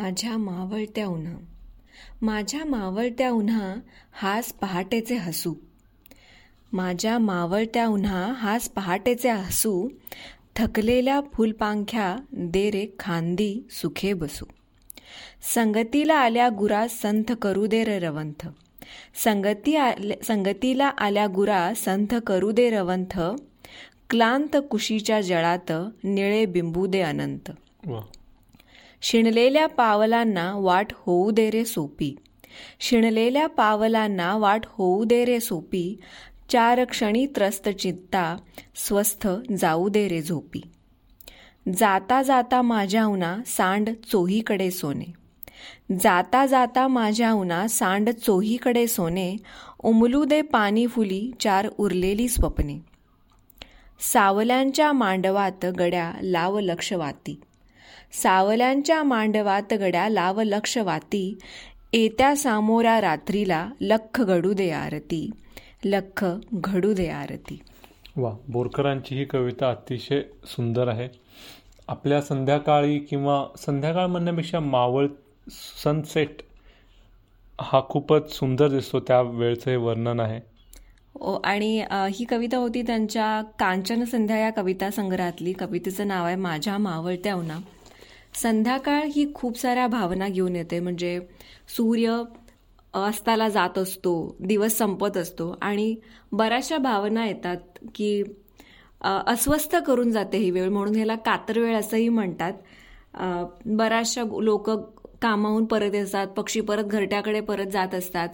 माझ्या मावळत्या उन्हा. माझ्या मावळत्या उन्हा हाच पहाटेचे हसू. माझ्या मावळत्या उन्हा हाच पहाटेचे हसू. थकलेल्या फुलपांख्या दे रे खांदी सुखे बसू. संगतीला आल्या गुरा संथ करू दे रे रवंथ. संगती संगतीला आल्या गुरा संथ करू दे रवंथ. क्लांत कुशीच्या जळात निळे बिंबू दे अनंत. शिणलेल्या पावलांना वाट होऊ दे रे सोपी. शिणलेल्या पावलांना वाट होऊ दे रे सोपी. चार क्षणी त्रस्त चित्ता स्वस्थ जाऊ दे रे झोपी. जाता जाता माझ्या उना सांड चोहीकडे सोने. जाता जाता माझ्या उना सांड चोहीकडे सोने. उमलू दे पाणी फुली चार उरलेली स्वप्ने. सावल्यांच्या मांडवात गड्या लाव लक्ष वाती. सावल्यांच्या मांडवात गड्या लाव लक्ष वाती येत्या सामोऱ्या रात्रीला लख घडू दे आरती लख घडू दे आरती. वा बोरकरांची ही कविता अतिशय सुंदर आहे. आपल्या संध्याकाळी किंवा संध्याकाळ म्हणण्यापेक्षा मावळ सनसेट हा खूपच सुंदर दिसतो त्या वेळचं हे वर्णन आहे. आणि ही कविता होती त्यांच्या कांचन संध्या या कविता संग्रहातली. कवितेचं नाव आहे माझ्या मावळत्या उन्हा. संध्याकाळ ही खूप साऱ्या भावना घेऊन येते. म्हणजे सूर्य अस्ताला जात असतो दिवस संपत असतो आणि बऱ्याचशा भावना येतात की अस्वस्थ करून जाते ही वेळ. म्हणून ह्याला कातर वेळ असंही म्हणतात. बऱ्याचशा लोक कामाहून परत येतात पक्षी परत घरट्याकडे परत जात असतात.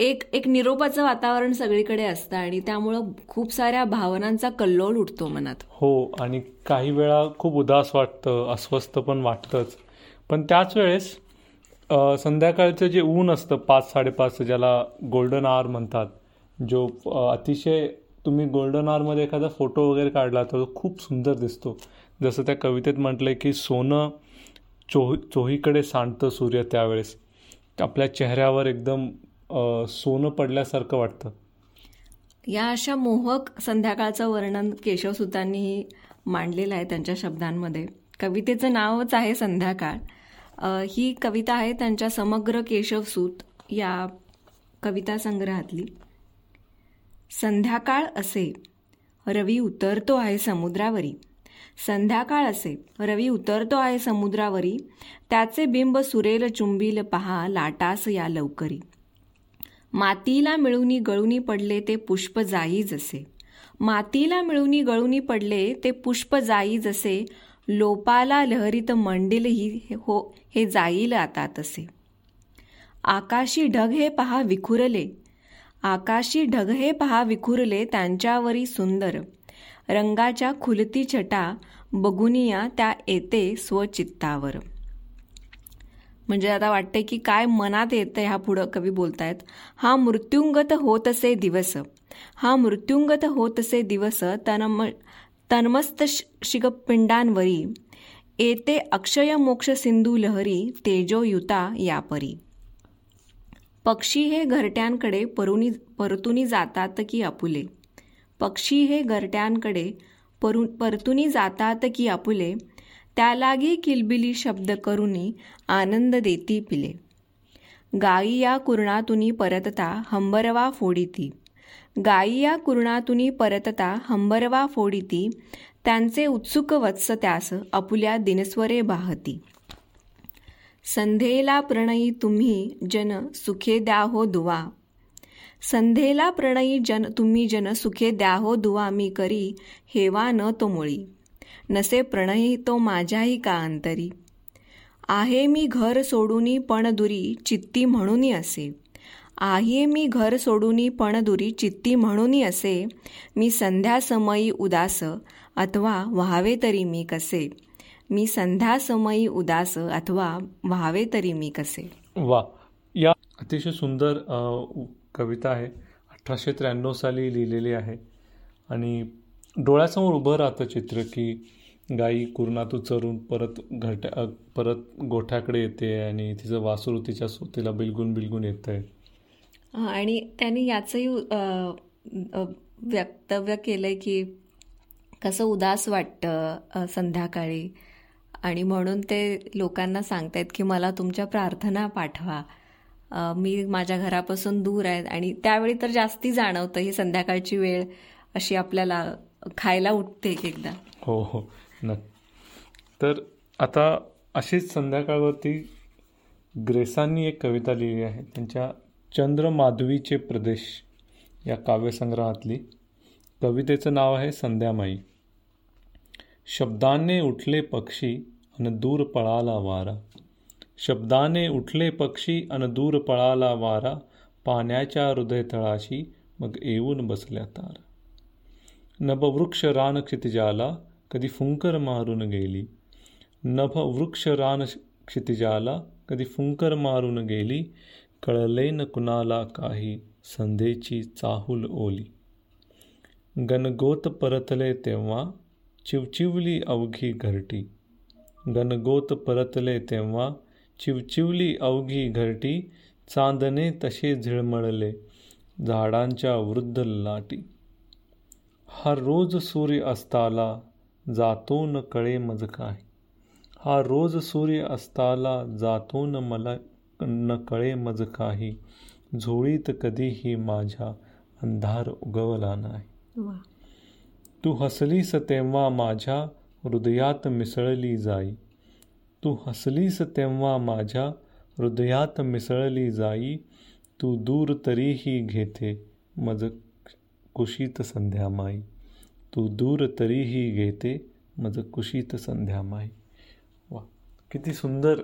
एक एक निरोपाचं वातावरण सगळीकडे असतं आणि त्यामुळं खूप साऱ्या भावनांचा कल्लोळ उठतो मनात. हो आणि काही वेळा खूप उदास वाटतं अस्वस्थ पण वाटतंच. पण त्याच वेळेस संध्याकाळचं जे ऊन असतं पाच साडेपाच ज्याला गोल्डन आवर म्हणतात जो अतिशय तुम्ही गोल्डन आवरमध्ये एखादा फोटो वगैरे काढला तर तो खूप सुंदर दिसतो. जसं त्या कवितेत म्हटलंय की सोनं चोही चोहीकडे सांडतं सूर्य त्यावेळेस. आपल्या चेहऱ्यावर एकदम सोनं पडल्यासारखं वाटतं. या अशा मोहक संध्याकाळचं वर्णन केशवसुतांनीही मांडलेलं आहे त्यांच्या शब्दांमध्ये. कवितेचं नावच आहे संध्याकाळ. ही कविता आहे त्यांच्या समग्र केशवसूत या कविता संग्रहातली. संध्याकाळ असे रवी उतरतो आहे समुद्रावरी. संध्याकाळ असे रवी उतरतो आहे समुद्रावरी. त्याचे बिंब सुरेल चुंबील पहा लाटास या लवकरी. मातीला मिळूनी गळूनी पडले ते पुष्प जाई जसे मातीला मिळूनी गळूनी पडले ते पुष्प जाई जसे लोपाला लहरीत मंडिल ही हो हे जाईल आता तसे. आकाशी ढग हे पहा विखुरले. आकाशी ढग हे पहा विखुरले त्यांच्यावरी सुंदर. रंगाच्या खुलती छटा बगुनिया त्या येते स्वचित्तावर. म्हणजे आता वाटते की काय मनात येतं ह्या पुढं कवी बोलतायत. हा मृत्युंगत होत असे दिवस. हा मृत्युंगत होत असे दिवस तनम तन्मस्त शिगपिंडांवरी. येते अक्षय मोक्ष सिंधू लहरी तेजोयुता यापरी. पक्षी हे घरट्यांकडे परुनी परतुनी जातात की आपुले पक्षी हे घरट्यांकडे परु परतुनी जातात की आपुले त्यालागी किलबिली शब्द करुनी आनंद देती पिले. गाई या कुरणातुनी परतता हंबरवा फोडीती. गाई या कुरणातुनी परतता हंबरवा फोडीती. त्यांचे उत्सुक वत्स त्यास अपुल्या दिनस्वरे बाहती. संधेला प्रणयी तुम्ही जन सुखे द्या हो दुवा. संधेला प्रणयी जन तुम्ही जन सुखे द्या हो दुवा मी करी हेवा न तो मुळी. नसे प्रणयी तो माझ्याही का अंतरी आहे मी घर सोडूनी पण दुरी चित्ती म्हणूनी असे. आहे मी घर सोडूनी पण दुरी चित्ती म्हणूनी असे. मी संध्यासमयी उदास अथवा व्हावे तरी मी कसे. मी संध्यासमयी उदास अथवा व्हावे तरी मी कसे. वा या अतिशय सुंदर कविता आहे. अठराशे त्र्याण्णव साली लिहिलेली आहे. आणि डोळ्यासमोर उभं राहतं चित्र की गाई कुरणातू चरून परत घरट्या परत गोठ्याकडे येते आणि तिचं वासरू तिच्या सोतीला बिलगून बिलगून येत आहे. आणि त्यांनी याचंही वक्तव्य केलंय की कसं उदास वाटतं संध्याकाळी. आणि म्हणून ते लोकांना सांगतायत की मला तुमच्या प्रार्थना पाठवा. मी माझ्या घरापासून दूर आहे आणि त्यावेळी तर जास्ती जाणवतं ही संध्याकाळची वेळ अशी आपल्याला खायला उठते एक एकदा. हो हो. नक्की तर आता अशीच संध्याकाळवरती ग्रेसांनी एक कविता लिहिली आहे. त्यांच्या चंद्रमाधवीचे प्रदेश या काव्यसंग्रहातली. कवितेचं नाव आहे संध्यामाई. शब्दाने उठले पक्षी अन दूर पळाला वारा. शब्दाने उठले पक्षी अन दूर पळाला वारा. पाण्याच्या हृदयतळाशी मग येऊन बसल्या तारा. नभवृक्ष रान क्षितिजाला कधी फुंकर मारून गेली. नभवृक्ष रान क्षितिजाला कधी फुंकर मारून गेली. कळले न कुणाला काही संधेची चाहूल ओली. गणगोत परतले तेव्हा चिवचिवली अवघी घरटी. गणगोत परतले तेव्हा चिवचिवली अवघी घरटी. चांदणे तसे झिळमळले झाडांच्या वृद्ध लाटी. हा रोज सूर्य अस्ताला जातो न कळे मज काय हा रोज सूर्य अस्ताला जातो न मला न कळे मज काही झोळीत कधीही माझ्या अंधार उगवला नाही. तू हसलीस तेव्हा माझ्या हृदयात मिसळली जाई. तू हसलीस तेव्हा माझ्या हृदयात मिसळली जाई. तू दूर तरीही घेते मज कुशीत संध्यामाई तू दूर तरीही घेते मज कुशीत संध्यामाई वा किती सुंदर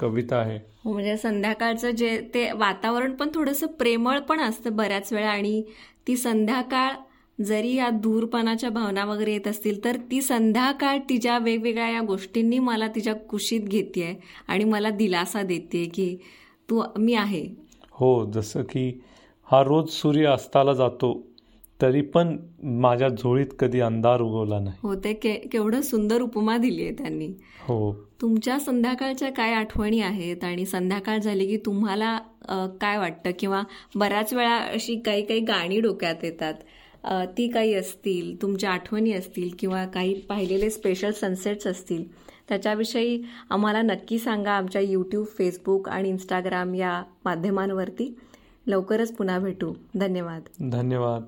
कविता आहे. हो म्हणजे संध्याकाळचं जे ते वातावरण पण थोडंसं प्रेमळ पण असतं बऱ्याच वेळा आणि ती संध्याकाळ जरी या दूरपणाच्या भावना वगैरे येत असतील तर ती संध्याकाळ तिच्या वेगवेगळ्या या गोष्टींनी मला तिच्या कुशीत घेते आणि मला दिलासा देते की तू मी आहे. हो जसं की हा रोज सूर्य अस्ताला जातो तरी पण माझ्या झोळीत कधी अंधार उगवला नाही. हो ते के केवढं सुंदर उपमा दिली आहे त्यांनी. हो. तुमच्या संध्याकाळच्या काय आठवणी आहेत आणि संध्याकाळ झाली की तुम्हाला काय वाटतं? किंवा बऱ्याच वेळा अशी काही काही गाणी डोक्यात येतात. ती काही असतील तुमच्या आठवणी असतील किंवा काही पाहिलेले स्पेशल सनसेट्स असतील त्याच्याविषयी आम्हाला नक्की सांगा आमच्या यूट्यूब फेसबुक आणि इंस्टाग्राम या माध्यमांवरती. लवकरच पुन्हा भेटू. धन्यवाद. धन्यवाद.